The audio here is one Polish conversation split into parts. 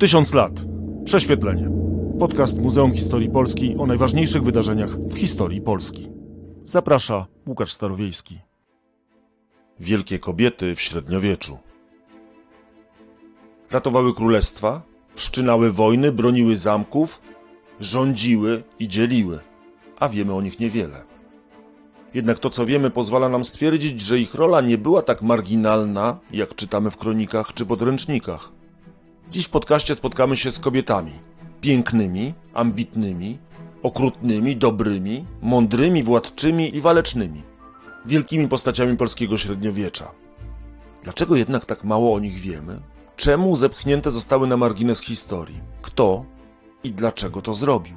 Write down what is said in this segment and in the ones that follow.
Tysiąc lat. Prześwietlenie. Podcast Muzeum Historii Polski o najważniejszych wydarzeniach w historii Polski. Zaprasza Łukasz Starowiejski. Wielkie kobiety w średniowieczu. Ratowały królestwa, wszczynały wojny, broniły zamków, rządziły i dzieliły, a wiemy o nich niewiele. Jednak to, co wiemy, pozwala nam stwierdzić, że ich rola nie była tak marginalna, jak czytamy w kronikach czy podręcznikach. Dziś w podcaście spotkamy się z kobietami. Pięknymi, ambitnymi, okrutnymi, dobrymi, mądrymi, władczymi i walecznymi. Wielkimi postaciami polskiego średniowiecza. Dlaczego jednak tak mało o nich wiemy? Czemu zepchnięte zostały na margines historii? Kto i dlaczego to zrobił?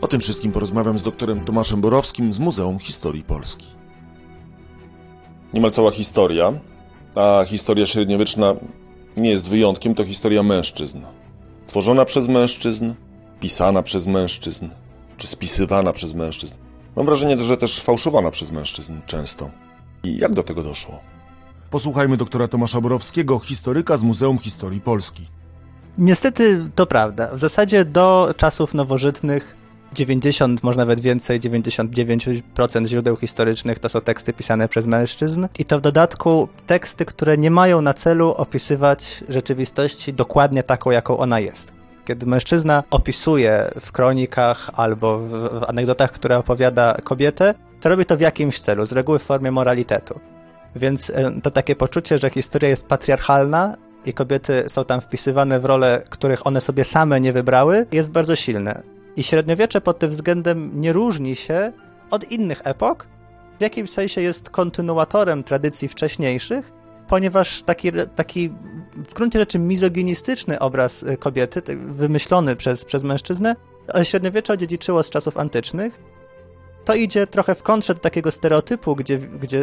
O tym wszystkim porozmawiam z doktorem Tomaszem Borowskim z Muzeum Historii Polski. Niemal cała historia, a historia średniowieczna nie jest wyjątkiem, to historia mężczyzn. Tworzona przez mężczyzn, pisana przez mężczyzn, czy spisywana przez mężczyzn. Mam wrażenie, że też fałszowana przez mężczyzn często. I jak do tego doszło? Posłuchajmy doktora Tomasza Borowskiego, historyka z Muzeum Historii Polski. Niestety to prawda. W zasadzie do czasów nowożytnych 90, może nawet więcej, 99% źródeł historycznych to są teksty pisane przez mężczyzn i to w dodatku teksty, które nie mają na celu opisywać rzeczywistości dokładnie taką, jaką ona jest. Kiedy mężczyzna opisuje w kronikach albo w, w anegdotach, które opowiada kobietę, to robi to w jakimś celu, z reguły w formie moralitetu. Więc e, to takie poczucie, że historia jest patriarchalna i kobiety są tam wpisywane w role, których one sobie same nie wybrały, jest bardzo silne. I średniowiecze pod tym względem nie różni się od innych epok. W jakimś sensie jest kontynuatorem tradycji wcześniejszych, ponieważ taki, taki w gruncie rzeczy mizoginistyczny obraz kobiety, wymyślony przez, przez mężczyznę, średniowiecze odziedziczyło z czasów antycznych to idzie trochę w kontrze do takiego stereotypu, gdzie, gdzie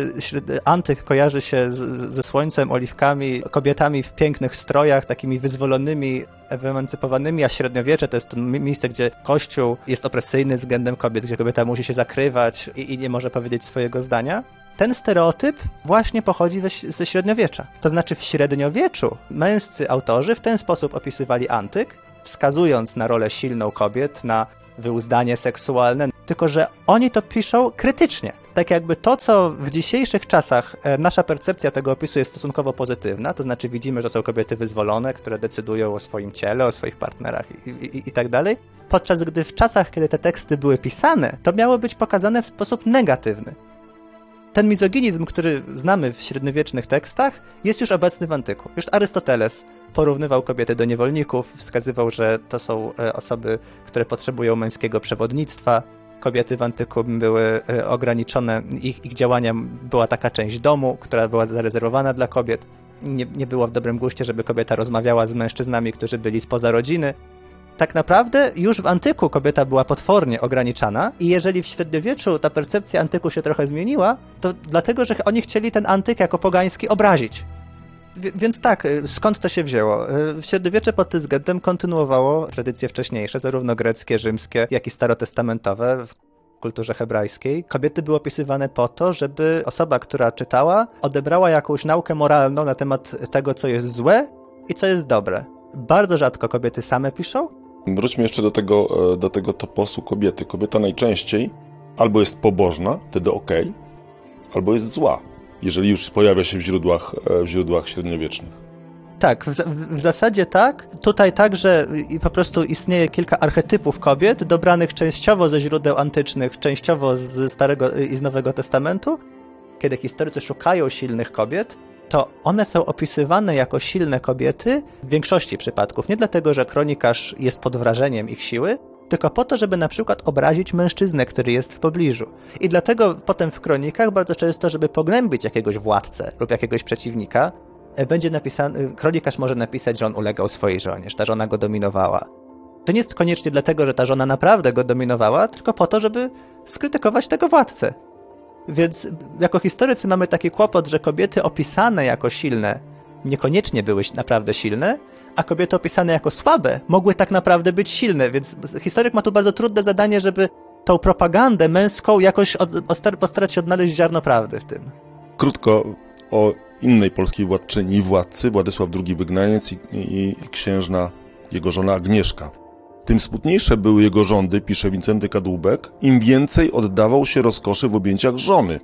antyk kojarzy się z, ze słońcem, oliwkami, kobietami w pięknych strojach, takimi wyzwolonymi, wyemancypowanymi, a średniowiecze to jest to miejsce, gdzie kościół jest opresyjny względem kobiet, gdzie kobieta musi się zakrywać i, i nie może powiedzieć swojego zdania. Ten stereotyp właśnie pochodzi ze średniowiecza. To znaczy w średniowieczu męscy autorzy w ten sposób opisywali antyk, wskazując na rolę silną kobiet, na wyuzdanie seksualne, tylko że oni to piszą krytycznie. Tak jakby to, co w dzisiejszych czasach e, nasza percepcja tego opisu jest stosunkowo pozytywna, to znaczy widzimy, że są kobiety wyzwolone, które decydują o swoim ciele, o swoich partnerach i, i, i tak dalej, podczas gdy w czasach, kiedy te teksty były pisane, to miało być pokazane w sposób negatywny. Ten mizoginizm, który znamy w średniowiecznych tekstach, jest już obecny w antyku. Już Arystoteles porównywał kobiety do niewolników, wskazywał, że to są e, osoby, które potrzebują męskiego przewodnictwa. Kobiety w antyku były e, ograniczone, ich, ich działaniem była taka część domu, która była zarezerwowana dla kobiet. Nie, nie było w dobrym guście, żeby kobieta rozmawiała z mężczyznami, którzy byli spoza rodziny tak naprawdę już w antyku kobieta była potwornie ograniczana i jeżeli w średniowieczu ta percepcja antyku się trochę zmieniła, to dlatego, że oni chcieli ten antyk jako pogański obrazić. Więc tak, y, skąd to się wzięło? Y, średniowiecze pod tym względem kontynuowało tradycje wcześniejsze, zarówno greckie, rzymskie, jak i starotestamentowe w kulturze hebrajskiej. Kobiety były opisywane po to, żeby osoba, która czytała, odebrała jakąś naukę moralną na temat tego, co jest złe i co jest dobre. Bardzo rzadko kobiety same piszą, Wróćmy jeszcze do tego, e, do tego toposu kobiety. Kobieta najczęściej albo jest pobożna, wtedy ok, albo jest zła, jeżeli już pojawia się w źródłach, e, w źródłach średniowiecznych. Tak, w, w, zasadzie tak. Tutaj także po prostu istnieje kilka archetypów kobiet, dobranych częściowo ze źródeł antycznych, częściowo z Starego i z Nowego Testamentu. Kiedy historycy szukają silnych kobiet, to one są opisywane jako silne kobiety w większości przypadków. Nie dlatego, że kronikarz jest pod wrażeniem ich siły, tylko po to, żeby na przykład obrazić mężczyznę, który jest w pobliżu. I dlatego potem w kronikach bardzo często, żeby pognębić jakiegoś władcę lub jakiegoś przeciwnika, e, będzie napisany, kronikarz może napisać, że on ulegał swojej żonie, że ta żona go dominowała. To nie jest koniecznie dlatego, że ta żona naprawdę go dominowała, tylko po to, żeby skrytykować tego władcę. Więc jako historycy mamy taki kłopot, że kobiety opisane jako silne niekoniecznie były naprawdę silne, a kobiety opisane jako słabe mogły tak naprawdę być silne, więc historyk ma tu bardzo trudne zadanie, żeby tą propagandę męską jakoś od, postarać się odnaleźć ziarno prawdy w tym. Krótko o innej polskiej władczyni i władcy, Władysław II Wygnaniec i, i, i księżna jego żona Agnieszka. Tym smutniejsze były jego rządy, pisze Wincenty Kadłubek, im więcej oddawał się rozkoszy w objęciach żony.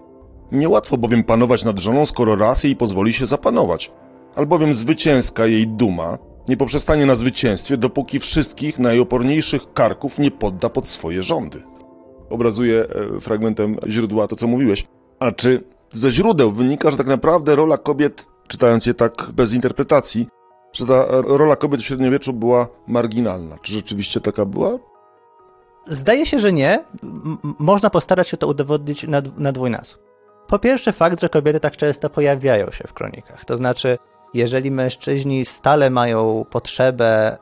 Niełatwo bowiem panować nad żoną, skoro raz jej pozwoli się zapanować. Albowiem zwycięska jej duma nie poprzestanie na zwycięstwie, dopóki wszystkich najoporniejszych karków nie podda pod swoje rządy. Obrazuję e, fragmentem źródła to, co mówiłeś. A czy ze źródeł wynika, że tak naprawdę rola kobiet, czytając je tak bez interpretacji, że ta rola kobiet w średniowieczu była marginalna. Czy rzeczywiście taka była? Zdaje się, że nie. Można postarać się to udowodnić na, na dwójnasób. Po pierwsze, fakt, że kobiety tak często pojawiają się w kronikach. To znaczy, jeżeli mężczyźni stale mają potrzebę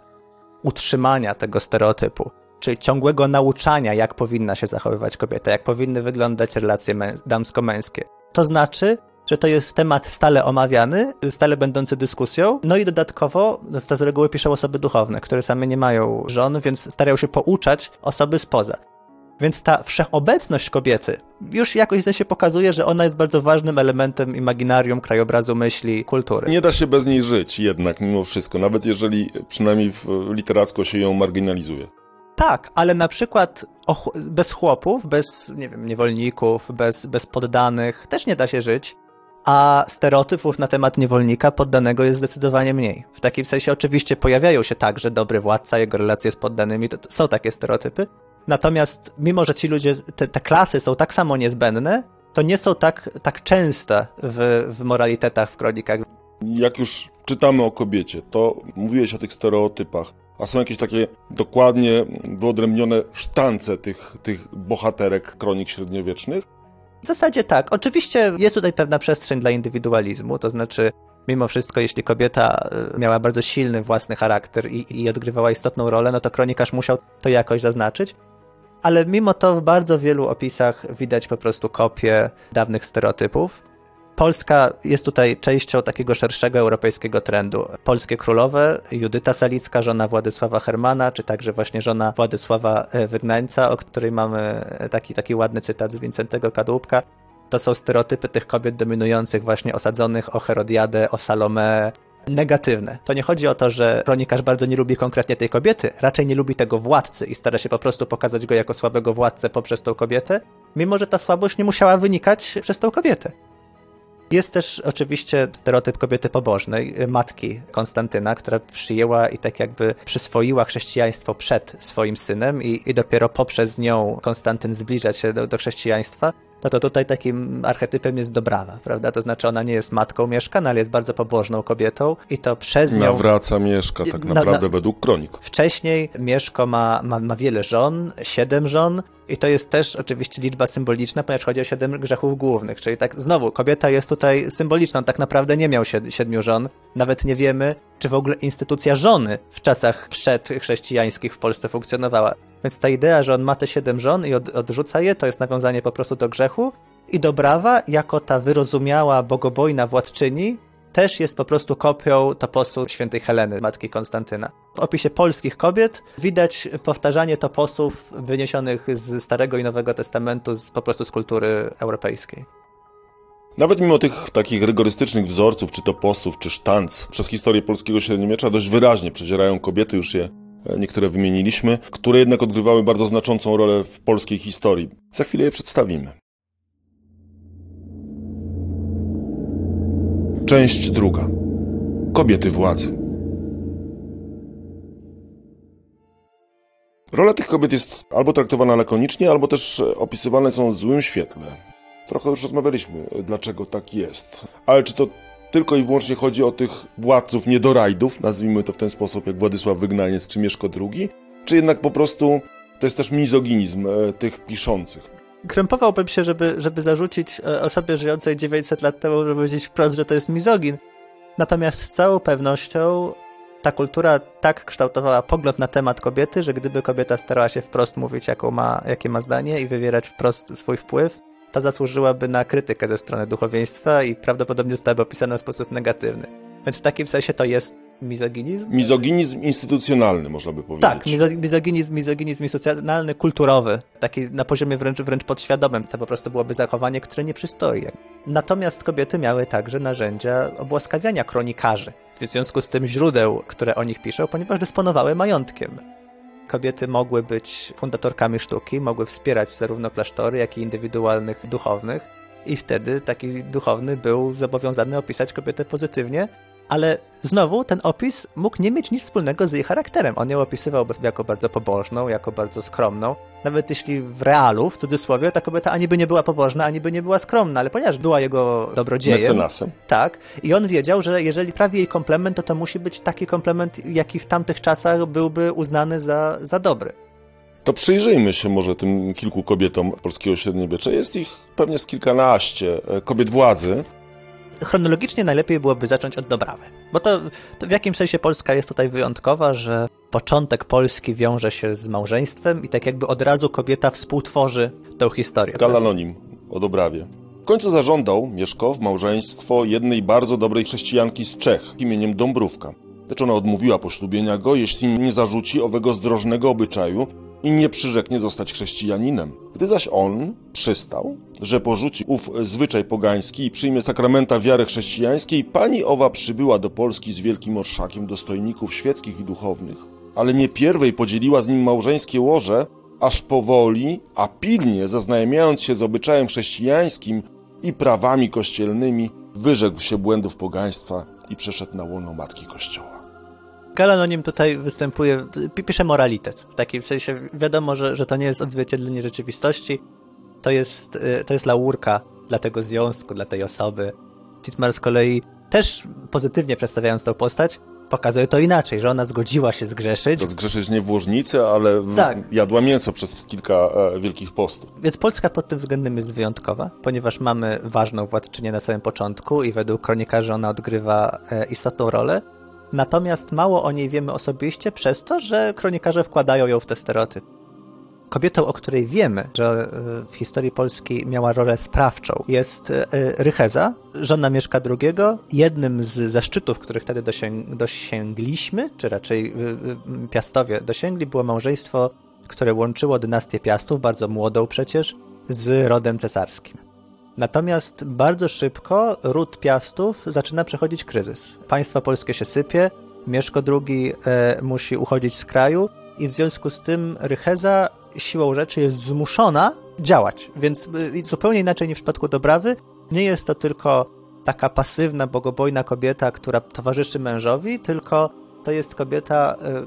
utrzymania tego stereotypu, czy ciągłego nauczania, jak powinna się zachowywać kobieta, jak powinny wyglądać relacje damsko-męskie, to znaczy, że to jest temat stale omawiany, stale będący dyskusją, no i dodatkowo to z reguły piszą osoby duchowne, które same nie mają żon, więc starają się pouczać osoby spoza. Więc ta wszechobecność kobiety już jakoś się pokazuje, że ona jest bardzo ważnym elementem imaginarium, krajobrazu myśli, kultury. Nie da się bez niej żyć jednak mimo wszystko, nawet jeżeli przynajmniej literacko się ją marginalizuje. Tak, ale na przykład bez chłopów, bez, nie wiem, niewolników, bez, bez poddanych też nie da się żyć, a stereotypów na temat niewolnika poddanego jest zdecydowanie mniej. W takim sensie oczywiście pojawiają się także dobry władca, jego relacje z poddanymi, to, to są takie stereotypy, Natomiast mimo, że ci ludzie, te, te klasy są tak samo niezbędne, to nie są tak, tak częste w, w moralitetach, w kronikach. Jak już czytamy o kobiecie, to mówiłeś o tych stereotypach, a są jakieś takie dokładnie wyodrębnione sztance tych, tych bohaterek kronik średniowiecznych? W zasadzie tak. Oczywiście jest tutaj pewna przestrzeń dla indywidualizmu, to znaczy mimo wszystko, jeśli kobieta y, miała bardzo silny własny charakter i, i odgrywała istotną rolę, no to kronikarz musiał to jakoś zaznaczyć ale mimo to w bardzo wielu opisach widać po prostu kopie dawnych stereotypów. Polska jest tutaj częścią takiego szerszego europejskiego trendu. Polskie królowe, Judyta Salicka, żona Władysława Hermana, czy także właśnie żona Władysława e, Wygnańca, o której mamy e, taki, taki ładny cytat z Wincentego Kadłubka. To są stereotypy tych kobiet dominujących właśnie osadzonych o Herodiadę, o Salome, negatywne. To nie chodzi o to, że kronikarz bardzo nie lubi konkretnie tej kobiety, raczej nie lubi tego władcy i stara się po prostu pokazać go jako słabego władcę poprzez tą kobietę, mimo że ta słabość nie musiała wynikać przez tą kobietę. Jest też oczywiście stereotyp kobiety pobożnej, matki Konstantyna, która przyjęła i tak jakby przyswoiła chrześcijaństwo przed swoim synem i, i dopiero poprzez nią Konstantyn zbliża się do, do chrześcijaństwa no to tutaj takim archetypem jest Dobrawa, prawda? To znaczy ona nie jest matką Mieszka, no ale jest bardzo pobożną kobietą i to przez nią... Nawraca Mieszka tak naprawdę no, no, według kronik. Wcześniej Mieszko ma, ma, ma wiele żon, siedem żon, i to jest też oczywiście liczba symboliczna, ponieważ chodzi o siedem grzechów głównych. Czyli tak znowu, kobieta jest tutaj symboliczną. Tak naprawdę nie miał siedmiu żon. Nawet nie wiemy, czy w ogóle instytucja żony w czasach przedchrześcijańskich w Polsce funkcjonowała. Więc ta idea, że on ma te siedem żon i od, odrzuca je, to jest nawiązanie po prostu do grzechu. I Dobrawa, jako ta wyrozumiała, bogobojna władczyni, też jest po prostu kopią toposu świętej Heleny, matki Konstantyna. W opisie polskich kobiet widać powtarzanie toposów wyniesionych z Starego i Nowego Testamentu, z, po prostu z kultury europejskiej. Nawet mimo tych takich rygorystycznych wzorców, czy toposów, czy sztanc, przez historię polskiego średniowiecza dość wyraźnie przedzierają kobiety, już je niektóre wymieniliśmy, które jednak odgrywały bardzo znaczącą rolę w polskiej historii. Za chwilę je przedstawimy. Część druga. Kobiety władzy. Rola tych kobiet jest albo traktowana lakonicznie, albo też opisywane są w złym świetle. Trochę już rozmawialiśmy, dlaczego tak jest. Ale czy to tylko i wyłącznie chodzi o tych władców niedorajdów, nazwijmy to w ten sposób, jak Władysław Wygnaniec czy Mieszko II, czy jednak po prostu to jest też mizoginizm e, tych piszących? krępowałbym się, żeby, żeby zarzucić e, osobie żyjącej 900 lat temu, żeby powiedzieć wprost, że to jest mizogin. Natomiast z całą pewnością ta kultura tak kształtowała pogląd na temat kobiety, że gdyby kobieta starała się wprost mówić, jaką ma, jakie ma zdanie i wywierać wprost swój wpływ, ta zasłużyłaby na krytykę ze strony duchowieństwa i prawdopodobnie zostałaby opisana w sposób negatywny. Więc w takim sensie to jest mizoginizm? Mizoginizm instytucjonalny, można by powiedzieć. Tak, mizoginizm, mizoginizm instytucjonalny, kulturowy, taki na poziomie wręcz, wręcz podświadomym. To po prostu byłoby zachowanie, które nie przystoi. Natomiast kobiety miały także narzędzia obłaskawiania kronikarzy. W związku z tym źródeł, które o nich piszą, ponieważ dysponowały majątkiem. Kobiety mogły być fundatorkami sztuki, mogły wspierać zarówno klasztory, jak i indywidualnych duchownych. I wtedy taki duchowny był zobowiązany opisać kobietę pozytywnie, ale znowu ten opis mógł nie mieć nic wspólnego z jej charakterem. On ją opisywał jako bardzo pobożną, jako bardzo skromną. Nawet jeśli w realu, w cudzysłowie, ta kobieta ani by nie była pobożna, ani by nie była skromna, ale ponieważ była jego dobrodziejem... Mecenasem. Tak. I on wiedział, że jeżeli prawi jej komplement, to to musi być taki komplement, jaki w tamtych czasach byłby uznany za, za dobry. To przyjrzyjmy się może tym kilku kobietom polskiego średniowiecza. Jest ich pewnie z kilkanaście e, kobiet władzy, chronologicznie najlepiej byłoby zacząć od Dobrawy. Bo to, to, w jakimś sensie Polska jest tutaj wyjątkowa, że początek Polski wiąże się z małżeństwem i tak jakby od razu kobieta współtworzy tę historię. Galanonim o Dobrawie. W końcu zażądał Mieszko w małżeństwo jednej bardzo dobrej chrześcijanki z Czech imieniem Dąbrówka. Lecz ona odmówiła poślubienia go, jeśli nie zarzuci owego zdrożnego obyczaju, i nie przyrzeknie zostać chrześcijaninem. Gdy zaś on przystał, że porzuci ów zwyczaj pogański i przyjmie sakramenta wiary chrześcijańskiej, pani owa przybyła do Polski z wielkim orszakiem dostojników świeckich i duchownych. Ale nie pierwej podzieliła z nim małżeńskie łoże, aż powoli, a pilnie zaznajamiając się z obyczajem chrześcijańskim i prawami kościelnymi, wyrzekł się błędów pogaństwa i przeszedł na łono Matki Kościoła. Galanonim tutaj występuje, pisze moralitet. W takim sensie wiadomo, że, że to nie jest odzwierciedlenie rzeczywistości. To jest, y, to jest laurka dla tego związku, dla tej osoby. Titmar z kolei też pozytywnie przedstawiając tą postać, pokazuje to inaczej, że ona zgodziła się zgrzeszyć. To zgrzeszyć nie w łożnicy, ale w... tak. jadła mięso przez kilka e, wielkich postów. Więc Polska pod tym względem jest wyjątkowa, ponieważ mamy ważną władczynię na samym początku i według kronikarzy ona odgrywa e, istotną rolę. Natomiast mało o niej wiemy osobiście przez to, że kronikarze wkładają ją w te stereotypy. Kobietą, o której wiemy, że e, w historii Polski miała rolę sprawczą, jest e, Rycheza, żona Mieszka II. Jednym z zaszczytów, których wtedy dosięg dosięgliśmy, czy raczej e, Piastowie dosięgli, było małżeństwo, które łączyło dynastię Piastów, bardzo młodą przecież, z rodem cesarskim. Natomiast bardzo szybko ród Piastów zaczyna przechodzić kryzys. Państwo polskie się sypie, Mieszko II e, musi uchodzić z kraju i w związku z tym Rycheza siłą rzeczy jest zmuszona działać. Więc e, zupełnie inaczej niż w przypadku Dobrawy, nie jest to tylko taka pasywna, bogobojna kobieta, która towarzyszy mężowi, tylko to jest kobieta, e,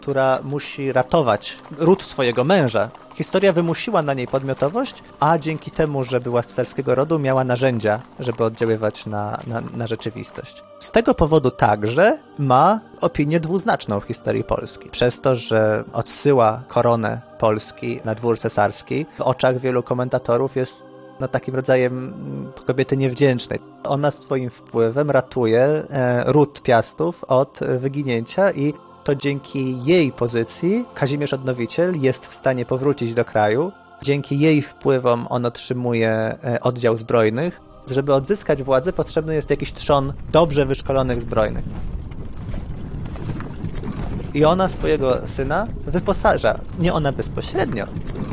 która musi ratować ród swojego męża. Historia wymusiła na niej podmiotowość, a dzięki temu, że była z rodu, miała narzędzia, żeby oddziaływać na, na, na rzeczywistość. Z tego powodu także ma opinię dwuznaczną w historii Polski. Przez to, że odsyła koronę Polski na dwór cesarski, w oczach wielu komentatorów jest no, takim rodzajem mm, kobiety niewdzięcznej. Ona swoim wpływem ratuje e, ród Piastów od wyginięcia i to dzięki jej pozycji Kazimierz Odnowiciel jest w stanie powrócić do kraju. Dzięki jej wpływom on otrzymuje e, oddział zbrojnych. Żeby odzyskać władzę, potrzebny jest jakiś trzon dobrze wyszkolonych zbrojnych. I ona swojego syna wyposaża. Nie ona bezpośrednio,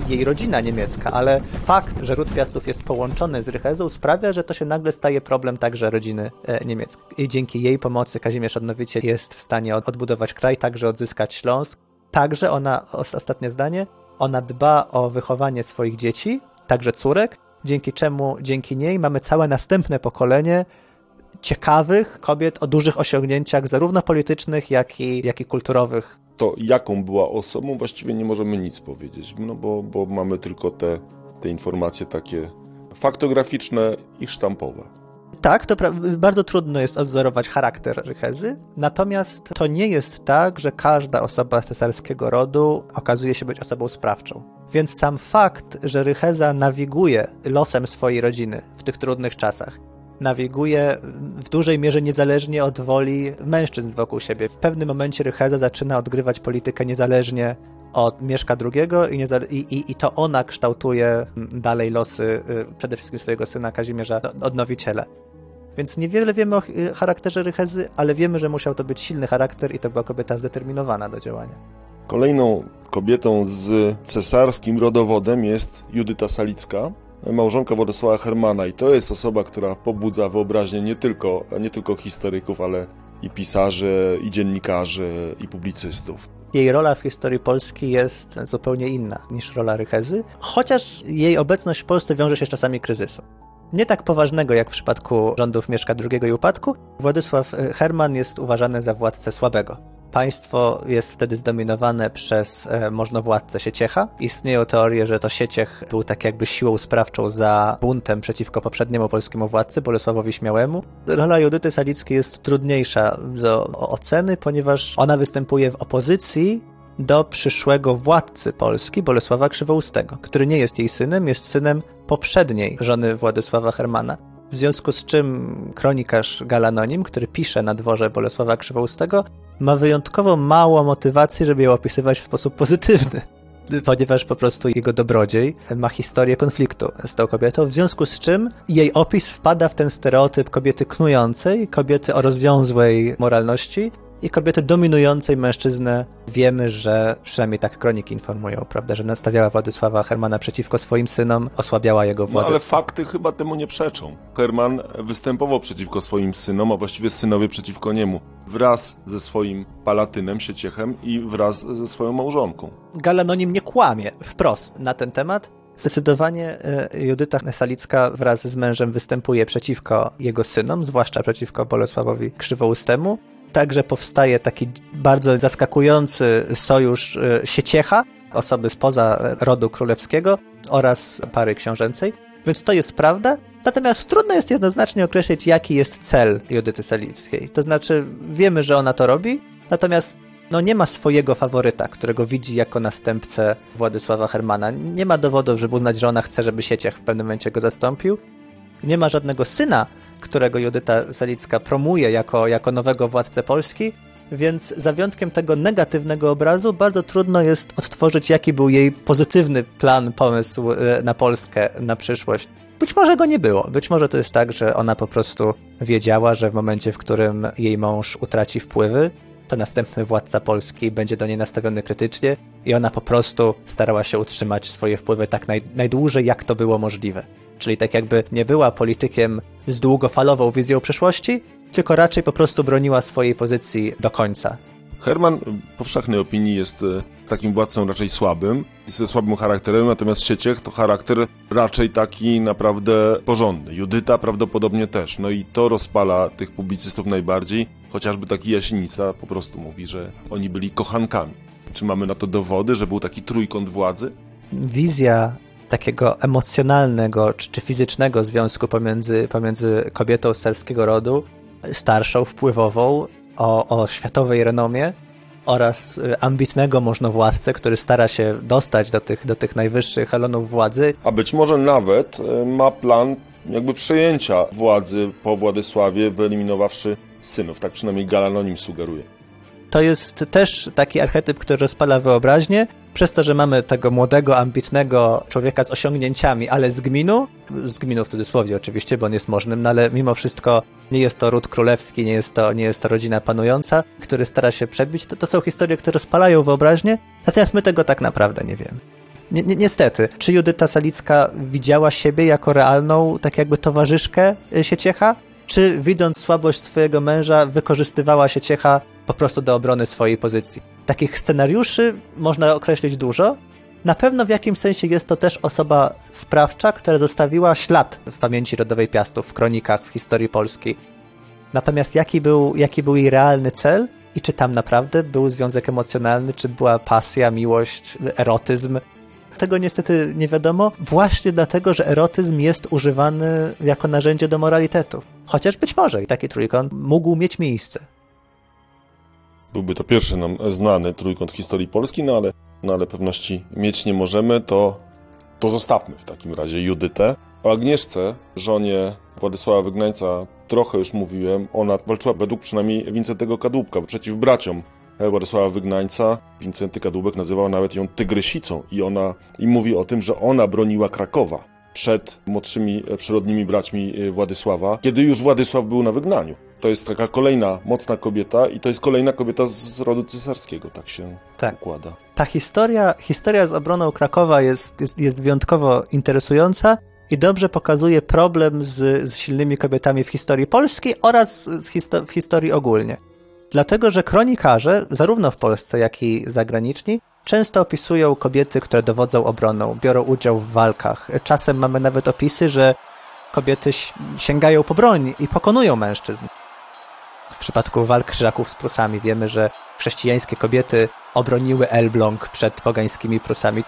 jej rodzina niemiecka, ale fakt, że ród Piastów jest połączony z Rychezą sprawia, że to się nagle staje problem także rodziny e, niemieckiej. I dzięki jej pomocy Kazimierz Odnowiciel jest w stanie odbudować kraj, także odzyskać Śląsk. Także ona, ostatnie zdanie, ona dba o wychowanie swoich dzieci, także córek, dzięki czemu dzięki niej mamy całe następne pokolenie ciekawych kobiet o dużych osiągnięciach, zarówno politycznych, jak i, jak i kulturowych. To jaką była osobą, właściwie nie możemy nic powiedzieć, no bo, bo mamy tylko te, te informacje takie faktograficzne i sztampowe. Tak, to bardzo trudno jest odzorować charakter Rychezy, natomiast to nie jest tak, że każda osoba z cesarskiego rodu okazuje się być osobą sprawczą. Więc sam fakt, że Rycheza nawiguje losem swojej rodziny w tych trudnych czasach, nawiguje w dużej mierze niezależnie od woli mężczyzn wokół siebie. W pewnym momencie Rycheza zaczyna odgrywać politykę niezależnie od Mieszka II i, i, i, to ona kształtuje dalej losy y, przede wszystkim swojego syna Kazimierza Odnowiciela. Więc niewiele wiemy o charakterze Rychezy, ale wiemy, że musiał to być silny charakter i to była kobieta zdeterminowana do działania. Kolejną kobietą z cesarskim rodowodem jest Judyta Salicka, małżonka Władysława Hermana i to jest osoba, która pobudza wyobraźnię nie tylko, nie tylko historyków, ale i pisarzy, i dziennikarzy, i publicystów. Jej rola w historii Polski jest zupełnie inna niż rola Rychezy, chociaż jej obecność w Polsce wiąże się z czasami kryzysu. Nie tak poważnego jak w przypadku rządów Mieszka II i upadku, Władysław Herman jest uważany za władcę słabego. Państwo jest wtedy zdominowane przez e, możnowładcę Sieciecha. Istnieją teorie, że to Sieciech był tak jakby siłą sprawczą za buntem przeciwko poprzedniemu polskiemu władcy, Bolesławowi Śmiałemu. Rola Judyty Salickiej jest trudniejsza do oceny, ponieważ ona występuje w opozycji do przyszłego władcy Polski, Bolesława Krzywoustego, który nie jest jej synem, jest synem poprzedniej żony Władysława Hermana. W związku z czym kronikarz Galanonim, który pisze na dworze Bolesława Krzywoustego, ma wyjątkowo mało motywacji, żeby ją opisywać w sposób pozytywny. Ponieważ po prostu jego dobrodziej ma historię konfliktu z tą kobietą, w związku z czym jej opis wpada w ten stereotyp kobiety knującej, kobiety o rozwiązłej moralności, i kobiety dominującej mężczyznę wiemy, że przynajmniej tak kroniki informują, prawda, że nastawiała Władysława Hermana przeciwko swoim synom, osłabiała jego władzę. No ale fakty chyba temu nie przeczą. Herman występował przeciwko swoim synom, a właściwie synowie przeciwko niemu, wraz ze swoim palatynem, Sieciechem i wraz ze swoją małżonką. Galanonim nie kłamie wprost na ten temat, Zdecydowanie e, Judyta Salicka wraz z mężem występuje przeciwko jego synom, zwłaszcza przeciwko Bolesławowi Krzywoustemu, Także powstaje taki bardzo zaskakujący sojusz e, Sieciecha, osoby spoza rodu królewskiego oraz pary książęcej. Więc to jest prawda. Natomiast trudno jest jednoznacznie określić, jaki jest cel Judyty Salickiej. To znaczy, wiemy, że ona to robi, natomiast no nie ma swojego faworyta, którego widzi jako następcę Władysława Hermana. Nie ma dowodów, żeby uznać, że ona chce, żeby Sieciech w pewnym momencie go zastąpił. Nie ma żadnego syna, którego Judyta Salicka promuje jako, jako nowego władcę Polski, więc za wyjątkiem tego negatywnego obrazu bardzo trudno jest odtworzyć, jaki był jej pozytywny plan, pomysł e, na Polskę na przyszłość. Być może go nie było. Być może to jest tak, że ona po prostu wiedziała, że w momencie, w którym jej mąż utraci wpływy, to następny władca Polski będzie do niej nastawiony krytycznie i ona po prostu starała się utrzymać swoje wpływy tak naj, najdłużej, jak to było możliwe. Czyli tak jakby nie była politykiem z długofalową wizją przyszłości, tylko raczej po prostu broniła swojej pozycji do końca. Herman w powszechnej opinii jest e, takim władcą raczej słabym, ze słabym charakterem, natomiast Sieciech to charakter raczej taki naprawdę porządny. Judyta prawdopodobnie też. No i to rozpala tych publicystów najbardziej. Chociażby taki Jasienica po prostu mówi, że oni byli kochankami. Czy mamy na to dowody, że był taki trójkąt władzy? Wizja takiego emocjonalnego czy, czy fizycznego związku pomiędzy, pomiędzy kobietą starskiego rodu, starszą, wpływową, o, o światowej renomie oraz y, ambitnego możnowładcę, który stara się dostać do tych, do tych najwyższych elonów władzy. A być może nawet y, ma plan jakby przejęcia władzy po Władysławie, wyeliminowawszy synów. Tak przynajmniej Galanonim sugeruje. To jest też taki archetyp, który rozpala wyobraźnię, przez to, że mamy tego młodego, ambitnego człowieka z osiągnięciami, ale z gminu, z gminu w cudzysłowie oczywiście, bo on jest możnym, no ale mimo wszystko nie jest to ród królewski, nie jest to, nie jest to rodzina panująca, który stara się przebić, to, to są historie, które rozpalają wyobraźnię, natomiast my tego tak naprawdę nie wiemy. Ni ni niestety, czy Judyta Salicka widziała siebie jako realną, tak jakby towarzyszkę y, Sieciecha? Czy widząc słabość swojego męża, wykorzystywała Sieciecha po prostu do obrony swojej pozycji? Takich scenariuszy można określić dużo. Na pewno w jakimś sensie jest to też osoba sprawcza, która zostawiła ślad w pamięci rodowej Piastów, w kronikach, w historii Polski. Natomiast jaki był, jaki był jej realny cel i czy tam naprawdę był związek emocjonalny, czy była pasja, miłość, erotyzm, tego niestety nie wiadomo, właśnie dlatego, że erotyzm jest używany jako narzędzie do moralitetów. Chociaż być może i taki trójkąt mógł mieć miejsce byłby to pierwszy nam znany trójkąt w historii Polski, no ale, no ale pewności mieć nie możemy, to, to zostawmy w takim razie Judytę. O Agnieszce, żonie Władysława Wygnańca, trochę już mówiłem. Ona walczyła według przynajmniej Wincentego Kadłubka przeciw braciom Władysława Wygnańca. Wincenty Kadłubek nazywał nawet ją tygrysicą i ona i mówi o tym, że ona broniła Krakowa przed młodszymi e, przyrodnimi braćmi e, Władysława, kiedy już Władysław był na wygnaniu. To jest taka kolejna mocna kobieta i to jest kolejna kobieta z rodu cesarskiego, tak się tak. układa. Ta historia, historia z obroną Krakowa jest, jest, jest wyjątkowo interesująca i dobrze pokazuje problem z, z silnymi kobietami w historii polskiej oraz z histo w historii ogólnie. Dlatego, że kronikarze, zarówno w Polsce, jak i zagraniczni, często opisują kobiety, które dowodzą obroną, biorą udział w walkach. Czasem mamy nawet opisy, że kobiety sięgają po broń i pokonują mężczyzn. W przypadku walk krzyżaków z Prusami wiemy, że chrześcijańskie kobiety obroniły Elbląg przed pogańskimi Prusami.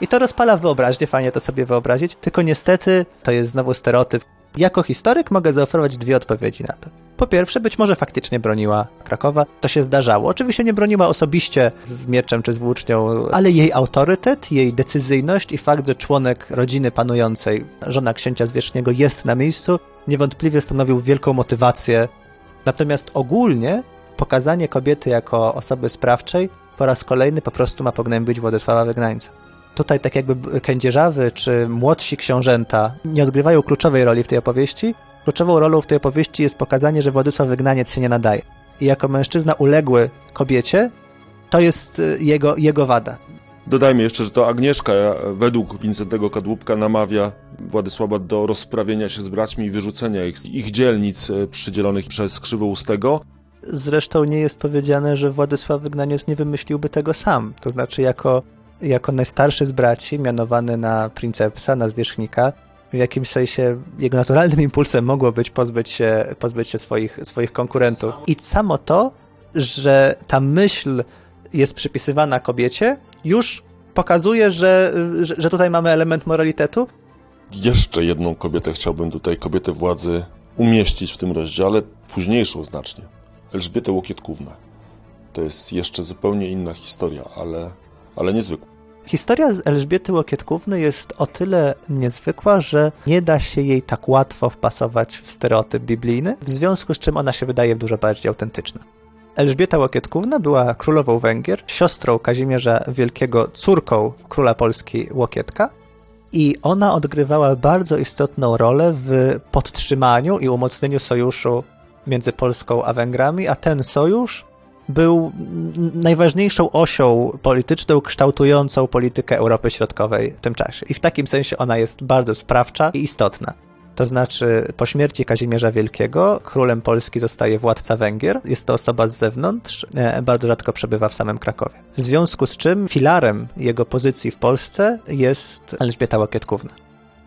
I to rozpala wyobraźnię, fajnie to sobie wyobrazić, tylko niestety to jest znowu stereotyp. Jako historyk mogę zaoferować dwie odpowiedzi na to. Po pierwsze, być może faktycznie broniła Krakowa, to się zdarzało. Oczywiście nie broniła osobiście z mieczem czy z włócznią, ale jej autorytet, jej decyzyjność i fakt, że członek rodziny panującej, żona księcia zwierzchniego jest na miejscu, niewątpliwie stanowił wielką motywację. Natomiast ogólnie pokazanie kobiety jako osoby sprawczej po raz kolejny po prostu ma pognębić Władysława Wygnańca. Tutaj tak jakby kędzierzawy czy młodsi książęta nie odgrywają kluczowej roli w tej opowieści. Kluczową rolą w tej opowieści jest pokazanie, że Władysław Wygnaniec się nie nadaje. I jako mężczyzna uległy kobiecie, to jest y, jego, jego wada. Dodajmy jeszcze, że to Agnieszka według Wincentego Kadłubka namawia Władysława do rozprawienia się z braćmi i wyrzucenia ich, ich dzielnic y, przydzielonych przez Krzywoustego. Zresztą nie jest powiedziane, że Władysław Wygnaniec nie wymyśliłby tego sam. To znaczy jako jako najstarszy z braci, mianowany na princepsa, na zwierzchnika, w jakimś sensie jego naturalnym impulsem mogło być pozbyć się, pozbyć się swoich, swoich konkurentów. I samo to, że ta myśl jest przypisywana kobiecie, już pokazuje, że, że, że tutaj mamy element moralitetu. Jeszcze jedną kobietę chciałbym tutaj, kobietę władzy, umieścić w tym rozdziale, późniejszą znacznie. Elżbietę Łokietkównę. To jest jeszcze zupełnie inna historia, ale, ale niezwykła. Historia z Elżbiety Łokietkówny jest o tyle niezwykła, że nie da się jej tak łatwo wpasować w stereotyp biblijny, w związku z czym ona się wydaje dużo bardziej autentyczna. Elżbieta Łokietkówna była królową Węgier, siostrą Kazimierza Wielkiego, córką króla Polski Łokietka i ona odgrywała bardzo istotną rolę w podtrzymaniu i umocnieniu sojuszu między Polską a Węgrami, a ten sojusz był najważniejszą osią polityczną kształtującą politykę Europy Środkowej w tym czasie. I w takim sensie ona jest bardzo sprawcza i istotna. To znaczy, po śmierci Kazimierza Wielkiego królem Polski zostaje władca Węgier. Jest to osoba z zewnątrz, e, bardzo rzadko przebywa w samym Krakowie. W związku z czym filarem jego pozycji w Polsce jest Elżbieta Łokietkówna.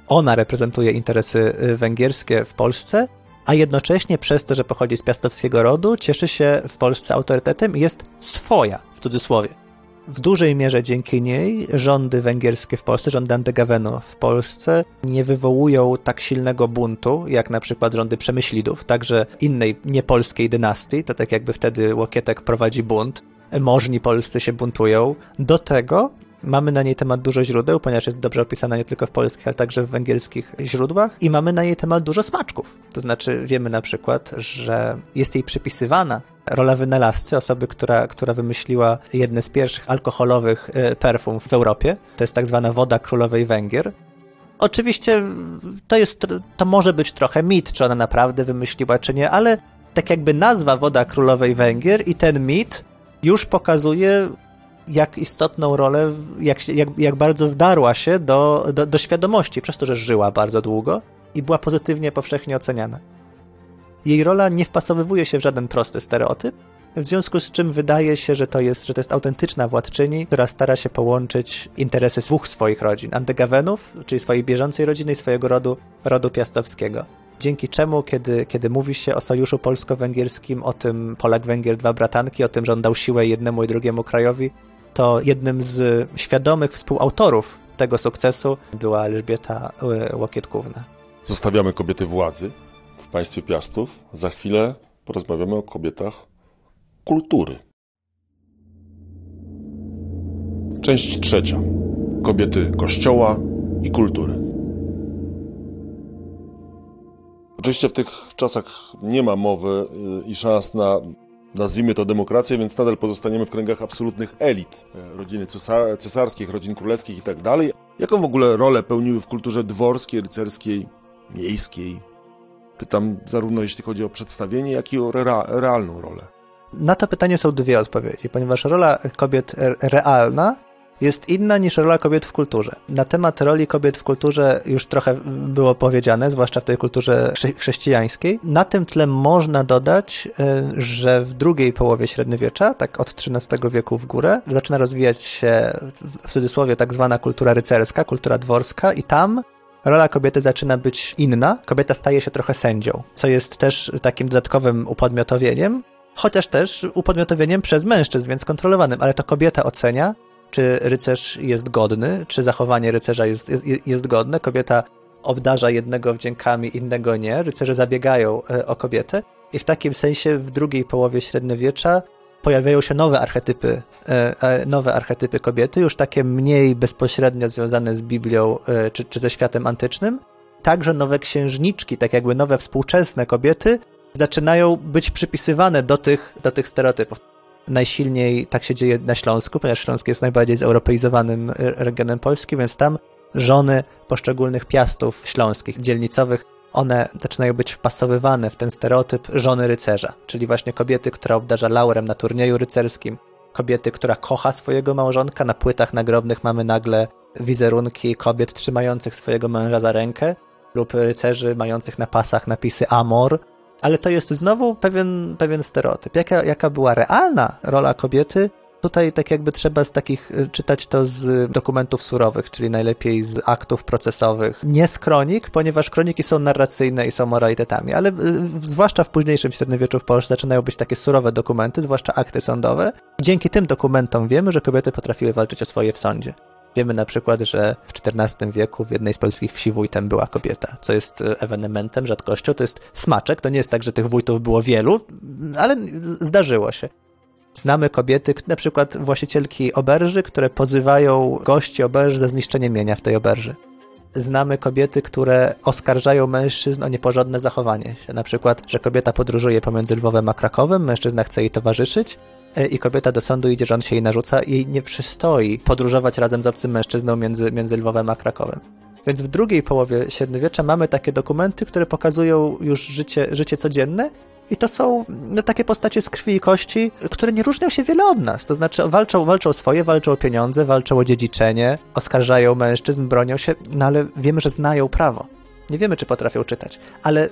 Ona reprezentuje interesy e, węgierskie w Polsce a jednocześnie przez to, że pochodzi z piastowskiego rodu, cieszy się w Polsce autorytetem i jest swoja, w cudzysłowie. W dużej mierze dzięki niej rządy węgierskie w Polsce, rządy Antygawenu w Polsce nie wywołują tak silnego buntu, jak na przykład rządy Przemyślidów, także innej niepolskiej dynastii, to tak jakby wtedy Łokietek prowadzi bunt, możni polscy się buntują. Do tego Mamy na niej temat dużo źródeł, ponieważ jest dobrze opisana nie tylko w polskich, ale także w węgierskich źródłach i mamy na jej temat dużo smaczków. To znaczy wiemy na przykład, że jest jej przypisywana rola wynalazcy, osoby, która, która wymyśliła jedne z pierwszych alkoholowych e, perfum w Europie. To jest tak zwana woda królowej Węgier. Oczywiście to jest, to może być trochę mit, czy ona naprawdę wymyśliła, czy nie, ale tak jakby nazwa woda królowej Węgier i ten mit już pokazuje jak istotną rolę, jak, jak, jak bardzo wdarła się do, do, do świadomości, przez to, że żyła bardzo długo i była pozytywnie powszechnie oceniana. Jej rola nie wpasowywuje się w żaden prosty stereotyp, w związku z czym wydaje się, że to jest, że to jest autentyczna władczyni, która stara się połączyć interesy dwóch swoich rodzin, Andegawenów, czyli swojej bieżącej rodziny i swojego rodu, rodu piastowskiego. Dzięki czemu, kiedy, kiedy mówi się o sojuszu polsko-węgierskim, o tym Polak-Węgier dwa bratanki, o tym, że on dał siłę jednemu i drugiemu krajowi, to jednym z świadomych współautorów tego sukcesu była Elżbieta e, Łokietkówna. Zostawiamy kobiety władzy państwie Piastów. Za chwilę porozmawiamy o kobietach kultury. Część trzecia. Kobiety kościoła i kultury. Oczywiście w tych czasach nie ma mowy y, i szans na nazwijmy to demokrację, więc nadal pozostaniemy w kręgach absolutnych elit, e, rodziny cesarskich, rodzin królewskich i tak dalej. Jaką w ogóle rolę pełniły w kulturze dworskiej, rycerskiej, miejskiej? Pytam zarówno jeśli chodzi o przedstawienie, jak i o realną rolę. Na to pytanie są dwie odpowiedzi, ponieważ rola kobiet realna jest inna niż rola kobiet w kulturze. Na temat roli kobiet w kulturze już trochę było powiedziane, zwłaszcza w tej kulturze chrześcijańskiej. Na tym tle można dodać, e, że w drugiej połowie średniowiecza, tak od XIII wieku w górę, zaczyna rozwijać się w cudzysłowie tak zwana kultura rycerska, kultura dworska i tam rola kobiety zaczyna być inna. Kobieta staje się trochę sędzią, co jest też takim dodatkowym upodmiotowieniem, chociaż też upodmiotowieniem przez mężczyzn, więc kontrolowanym, ale to kobieta ocenia, czy rycerz jest godny, czy zachowanie rycerza jest, jest, jest godne. Kobieta obdarza jednego wdziękami, innego nie. Rycerze zabiegają e, o kobietę i w takim sensie w drugiej połowie średniowiecza pojawiają się nowe archetypy, e, e, nowe archetypy kobiety, już takie mniej bezpośrednio związane z Biblią czy, czy ze światem antycznym. Także nowe księżniczki, tak jakby nowe współczesne kobiety, zaczynają być przypisywane do tych, do tych stereotypów. Najsilniej tak się dzieje na Śląsku, ponieważ Śląsk jest najbardziej zeuropeizowanym e, regionem Polski, więc tam żony poszczególnych piastów śląskich, dzielnicowych, one zaczynają być wpasowywane w ten stereotyp żony rycerza, czyli właśnie kobiety, która obdarza laurem na turnieju rycerskim, kobiety, która kocha swojego małżonka. Na płytach nagrobnych mamy nagle wizerunki kobiet trzymających swojego męża za rękę lub rycerzy mających na pasach napisy Amor, ale to jest znowu pewien, pewien stereotyp. Jaka, jaka była realna rola kobiety? Tutaj tak jakby trzeba z takich y, czytać to z dokumentów surowych, czyli najlepiej z aktów procesowych, nie z kronik, ponieważ kroniki są narracyjne i są moralitetami, ale y, zwłaszcza w późniejszym średniowieczu w Polsce zaczynają być takie surowe dokumenty, zwłaszcza akty sądowe. Dzięki tym dokumentom wiemy, że kobiety potrafiły walczyć o swoje w sądzie. Wiemy na przykład, że w XIV wieku w jednej z polskich wsi wójtem była kobieta, co jest e, ewenementem, rzadkością. To jest smaczek. To nie jest tak, że tych wójtów było wielu, ale zdarzyło się. Znamy kobiety, na przykład właścicielki oberży, które pozywają gości oberży za zniszczenie mienia w tej oberży. Znamy kobiety, które oskarżają mężczyzn o nieporządne zachowanie. Na przykład, że kobieta podróżuje pomiędzy Lwowem a Krakowem, mężczyzna chce jej towarzyszyć, E, i kobieta do sądu idzie, rząd się jej narzuca, jej nie przystoi podróżować razem z obcym mężczyzną między, między Lwowem a Krakowem. Więc w drugiej połowie średniowiecza mamy takie dokumenty, które pokazują już życie, życie codzienne i to są no, takie postacie z krwi i kości, które nie różnią się wiele od nas. To znaczy walczą, walczą o swoje, walczą o pieniądze, walczą o dziedziczenie, oskarżają mężczyzn, bronią się, no ale wiemy, że znają prawo. Nie wiemy, czy potrafią czytać, ale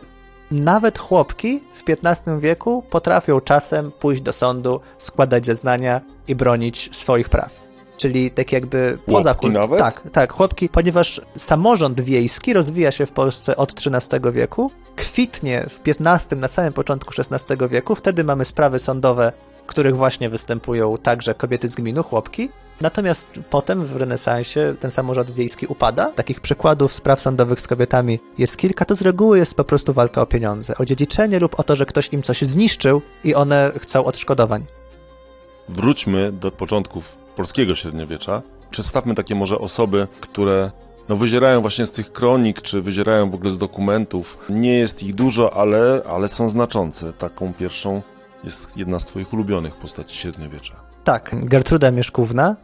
nawet chłopki w XV wieku potrafią czasem pójść do sądu, składać zeznania i bronić swoich praw. Czyli tak jakby poza kult... nawet? Tak, tak, chłopki, ponieważ samorząd wiejski rozwija się w Polsce od XIII wieku, kwitnie w XV, na samym początku XVI wieku, wtedy mamy sprawy sądowe których właśnie występują także kobiety z gminu, chłopki. Natomiast potem w renesansie ten samorząd wiejski upada. Takich przykładów spraw sądowych z kobietami jest kilka. To z reguły jest po prostu walka o pieniądze, o dziedziczenie lub o to, że ktoś im coś zniszczył i one chcą odszkodowań. Wróćmy do początków polskiego średniowiecza. Przedstawmy takie może osoby, które no, wyzierają właśnie z tych kronik, czy wyzierają w ogóle z dokumentów. Nie jest ich dużo, ale, ale są znaczące. Taką pierwszą jest jedna z twoich ulubionych postaci średniowiecza. Tak, Gertruda Mieszkówna.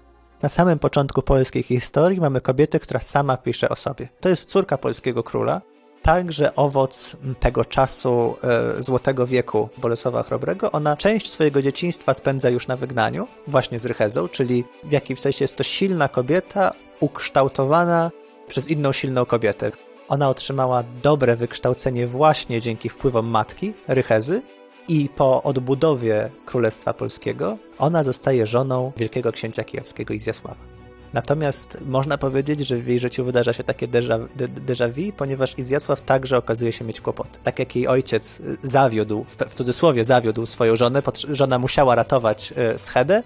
Na samym początku polskiej historii mamy kobietę, która sama pisze o sobie. To jest córka polskiego króla, także owoc tego czasu e, złotego wieku Bolesława Chrobrego. Ona część swojego dzieciństwa spędza już na wygnaniu, właśnie z Rychezą, czyli w jakimś sensie jest to silna kobieta ukształtowana przez inną silną kobietę. Ona otrzymała dobre wykształcenie właśnie dzięki wpływom matki, Rychezy, i po odbudowie Królestwa Polskiego ona zostaje żoną wielkiego księcia kijowskiego Izjasława. Natomiast można powiedzieć, że w jej życiu wydarza się takie déjà, vu, ponieważ Izjasław także okazuje się mieć kłopot. Tak jak jej ojciec zawiódł, w cudzysłowie zawiódł swoją żonę, żona musiała ratować e, Schedę,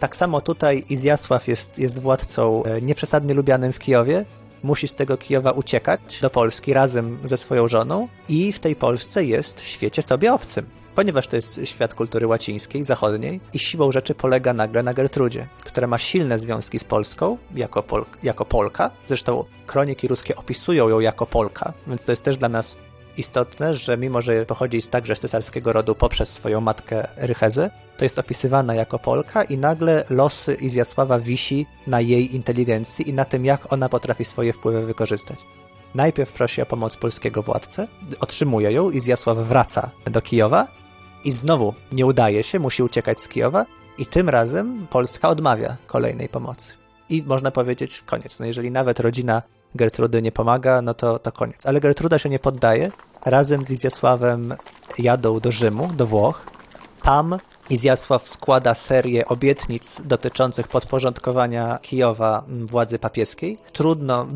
tak samo tutaj Izjasław jest, jest władcą e, nieprzesadnie lubianym w Kijowie, musi z tego Kijowa uciekać do Polski razem ze swoją żoną i w tej Polsce jest w świecie sobie obcym ponieważ to jest świat kultury łacińskiej, zachodniej i siłą rzeczy polega nagle na Gertrudzie, która ma silne związki z Polską jako, Pol jako Polka. Zresztą kroniki ruskie opisują ją jako Polka, więc to jest też dla nas istotne, że mimo, że pochodzi także z cesarskiego rodu poprzez swoją matkę Rychezę, to jest opisywana jako Polka i nagle losy Izjasława wisi na jej inteligencji i na tym, jak ona potrafi swoje wpływy wykorzystać. Najpierw prosi o pomoc polskiego władcę, otrzymuje ją, Izjasław wraca do Kijowa i znowu nie udaje się, musi uciekać z Kijowa i tym razem Polska odmawia kolejnej pomocy. I można powiedzieć, koniec. No jeżeli nawet rodzina Gertrudy nie pomaga, no to, to koniec. Ale Gertruda się nie poddaje. Razem z Izjasławem jadą do Rzymu, do Włoch. Tam Izjasław składa serię obietnic dotyczących podporządkowania Kijowa władzy papieskiej. Trudno,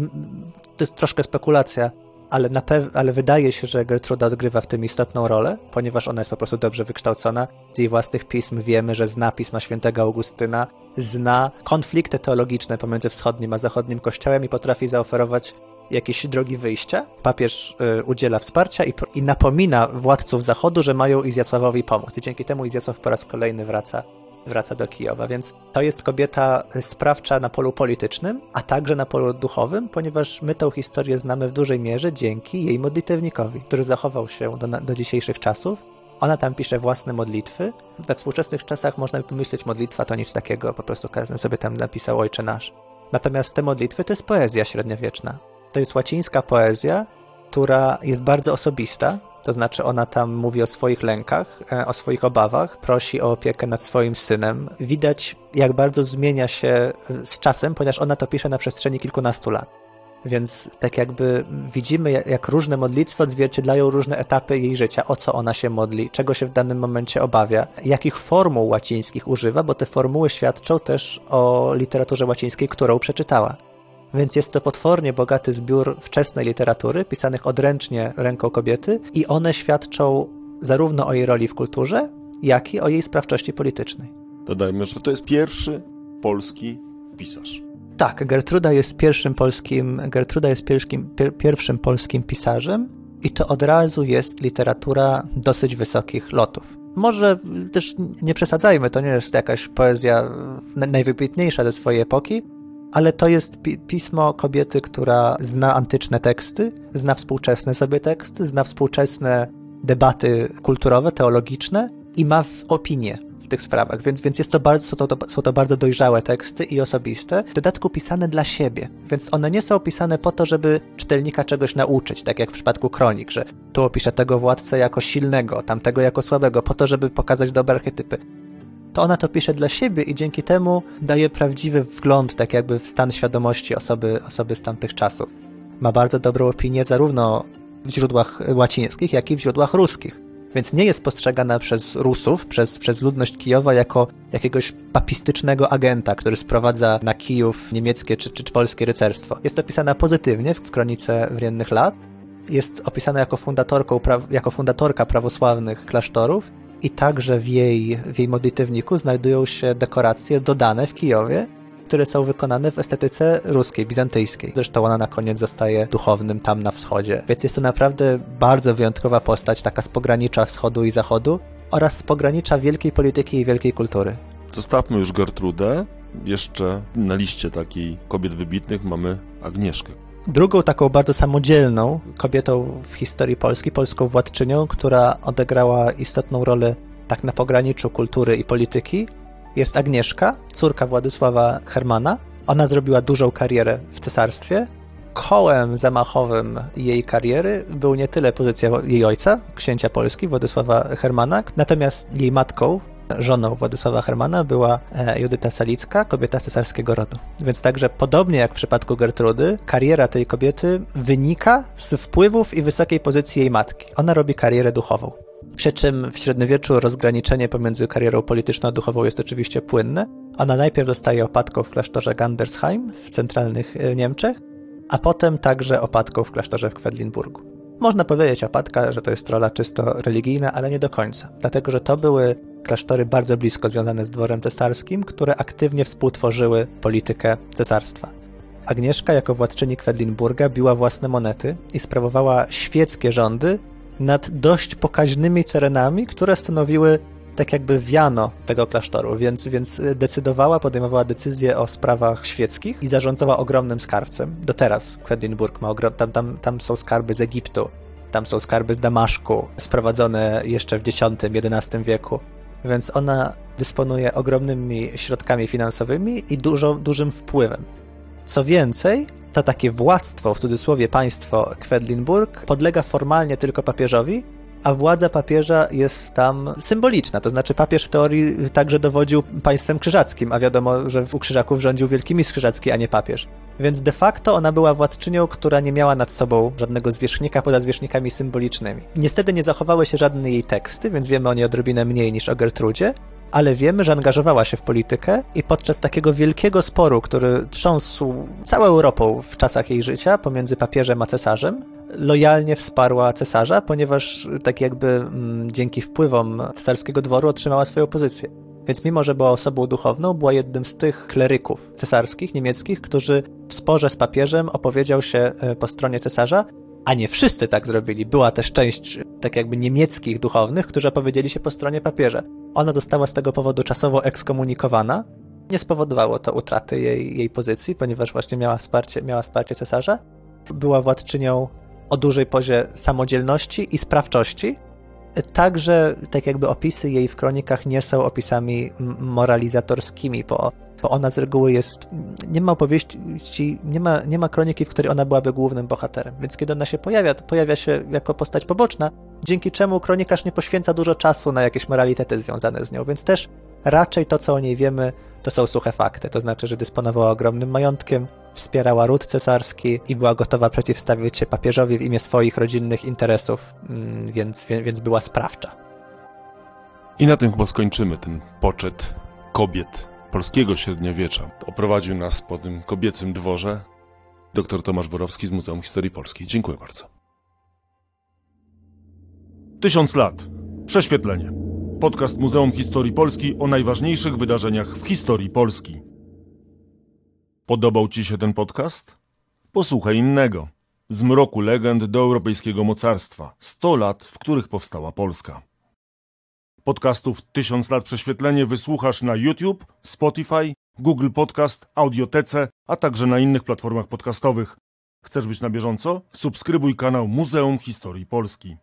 to jest troszkę spekulacja, ale, ale wydaje się, że Gertruda odgrywa w tym istotną rolę, ponieważ ona jest po prostu dobrze wykształcona. Z jej własnych pism wiemy, że zna pisma świętego Augustyna, zna konflikty teologiczne pomiędzy wschodnim a zachodnim kościołem i potrafi zaoferować jakieś drogi wyjścia. Papież y, udziela wsparcia i, i napomina władców Zachodu, że mają Izjasławowi pomóc. I dzięki temu Izjasław po raz kolejny wraca wraca do Kijowa, więc to jest kobieta sprawcza na polu politycznym, a także na polu duchowym, ponieważ my tą historię znamy w dużej mierze dzięki jej modlitewnikowi, który zachował się do, do dzisiejszych czasów. Ona tam pisze własne modlitwy. We współczesnych czasach można by pomyśleć, modlitwa to nic takiego, po prostu każdy sobie tam napisał Ojcze Nasz. Natomiast te modlitwy to jest poezja średniowieczna. To jest łacińska poezja, która jest bardzo osobista, to znaczy ona tam mówi o swoich lękach, e, o swoich obawach, prosi o opiekę nad swoim synem. Widać, jak bardzo zmienia się z czasem, ponieważ ona to pisze na przestrzeni kilkunastu lat. Więc tak jakby widzimy, jak różne modlitwy odzwierciedlają różne etapy jej życia, o co ona się modli, czego się w danym momencie obawia, jakich formuł łacińskich używa, bo te formuły świadczą też o literaturze łacińskiej, którą przeczytała. Więc jest to potwornie bogaty zbiór wczesnej literatury, pisanych odręcznie ręką kobiety, i one świadczą zarówno o jej roli w kulturze, jak i o jej sprawczości politycznej. Dodajmy, że to jest pierwszy polski pisarz. Tak, Gertruda jest pierwszym polskim, Gertruda jest pierwszym, pier, pierwszym polskim pisarzem i to od razu jest literatura dosyć wysokich lotów. Może też nie przesadzajmy, to nie jest jakaś poezja najwybitniejsza ze swojej epoki, ale to jest pi pismo kobiety, która zna antyczne teksty, zna współczesne sobie teksty, zna współczesne debaty kulturowe, teologiczne i ma opinię w tych sprawach, więc, więc jest to bardzo, to, są to bardzo dojrzałe teksty i osobiste, w dodatku pisane dla siebie, więc one nie są pisane po to, żeby czytelnika czegoś nauczyć, tak jak w przypadku kronik, że tu opiszę tego władcę jako silnego, tamtego jako słabego, po to, żeby pokazać dobre archetypy to ona to pisze dla siebie i dzięki temu daje prawdziwy wgląd, tak jakby w stan świadomości osoby, osoby z tamtych czasów. Ma bardzo dobrą opinię zarówno w źródłach łacińskich, jak i w źródłach ruskich. Więc nie jest postrzegana przez Rusów, przez, przez ludność Kijowa jako jakiegoś papistycznego agenta, który sprowadza na Kijów niemieckie czy, czy polskie rycerstwo. Jest opisana pozytywnie w kronice wriennych lat. Jest opisana jako, fundatorką, jako fundatorka prawosławnych klasztorów i także w jej, w jej modlitewniku znajdują się dekoracje dodane w Kijowie, które są wykonane w estetyce ruskiej, bizantyjskiej. Zresztą ona na koniec zostaje duchownym tam na wschodzie. Więc jest to naprawdę bardzo wyjątkowa postać, taka z pogranicza wschodu i zachodu oraz z pogranicza wielkiej polityki i wielkiej kultury. Zostawmy już Gertrudę. Jeszcze na liście takiej kobiet wybitnych mamy Agnieszkę. Drugą taką bardzo samodzielną kobietą w historii Polski, polską władczynią, która odegrała istotną rolę tak na pograniczu kultury i polityki, jest Agnieszka, córka Władysława Hermana. Ona zrobiła dużą karierę w cesarstwie. Kołem zamachowym jej kariery był nie tyle pozycja jej ojca, księcia Polski, Władysława Hermana, natomiast jej matką, Żoną Władysława Hermana była e, Judyta Salicka, kobieta cesarskiego rodu. Więc także podobnie jak w przypadku Gertrudy, kariera tej kobiety wynika z wpływów i wysokiej pozycji jej matki. Ona robi karierę duchową. Przy czym w średniowieczu rozgraniczenie pomiędzy karierą polityczną a duchową jest oczywiście płynne. Ona najpierw zostaje opatką w klasztorze Gandersheim w centralnych e, Niemczech, a potem także opatką w klasztorze w Kwedlinburgu. Można powiedzieć opatka, że to jest rola czysto religijna, ale nie do końca, dlatego że to były klasztory bardzo blisko związane z dworem cesarskim, które aktywnie współtworzyły politykę cesarstwa. Agnieszka jako władczyni Kwedlinburga biła własne monety i sprawowała świeckie rządy nad dość pokaźnymi terenami, które stanowiły tak jakby wiano tego klasztoru, więc, więc decydowała, podejmowała decyzje o sprawach świeckich i zarządzała ogromnym skarbcem. Do teraz Kwedlinburg ma ogrom, tam, tam, tam są skarby z Egiptu, Tam są skarby z Damaszku, sprowadzone jeszcze w X-XI wieku. Więc ona dysponuje ogromnymi środkami finansowymi i dużo, dużym wpływem. Co więcej, to takie władztwo, w cudzysłowie państwo Kwedlinburg, podlega formalnie tylko papieżowi, a władza papieża jest tam symboliczna. To znaczy, papież w teorii także dowodził państwem krzyżackim, a wiadomo, że u krzyżaków rządził wielki mistrz krzyżacki, a nie papież. Więc de facto ona była władczynią, która nie miała nad sobą żadnego zwierzchnika poza zwierzchnikami symbolicznymi. Niestety nie zachowały się żadne jej teksty, więc wiemy o niej odrobinę mniej niż o Gertrudzie, ale wiemy, że angażowała się w politykę i podczas takiego wielkiego sporu, który trząsł całą Europą w czasach jej życia pomiędzy papieżem a cesarzem, lojalnie wsparła cesarza, ponieważ tak jakby mm, dzięki wpływom cesarskiego dworu otrzymała swoją pozycję. Więc mimo, że była osobą duchowną, była jednym z tych kleryków cesarskich, niemieckich, którzy w sporze z papieżem opowiedział się e, po stronie cesarza, a nie wszyscy tak zrobili. Była też część tak jakby niemieckich duchownych, którzy opowiedzieli się po stronie papieża. Ona została z tego powodu czasowo ekskomunikowana. Nie spowodowało to utraty jej, jej pozycji, ponieważ właśnie miała wsparcie, miała wsparcie cesarza. Była władczynią o dużej pozie samodzielności i sprawczości. Także, tak jakby opisy jej w kronikach nie są opisami moralizatorskimi, bo, bo ona z reguły jest. Nie ma opowieści, nie ma, nie ma kroniki, w której ona byłaby głównym bohaterem. Więc kiedy ona się pojawia, to pojawia się jako postać poboczna, dzięki czemu kronikarz nie poświęca dużo czasu na jakieś moralitety związane z nią, więc też raczej to, co o niej wiemy, to są suche fakty. To znaczy, że dysponowała ogromnym majątkiem, wspierała ród cesarski i była gotowa przeciwstawić się papieżowi w imię swoich rodzinnych interesów, mm, więc, więc była sprawcza. I na tym chyba skończymy ten poczet kobiet polskiego średniowiecza. Oprowadził nas po tym kobiecym dworze dr Tomasz Borowski z Muzeum Historii Polskiej. Dziękuję bardzo. Tysiąc lat. Prześwietlenie. Podcast Muzeum Historii Polski o najważniejszych wydarzeniach w historii Polski. Podobał Ci się ten podcast? Posłuchaj innego. Z mroku legend do europejskiego mocarstwa. 100 lat, w których powstała Polska. Podcastów Tysiąc lat prześwietlenie wysłuchasz na YouTube, Spotify, Google Podcast, Audiotece, a także na innych platformach podcastowych. Chcesz być na bieżąco? Subskrybuj kanał Muzeum Historii Polski.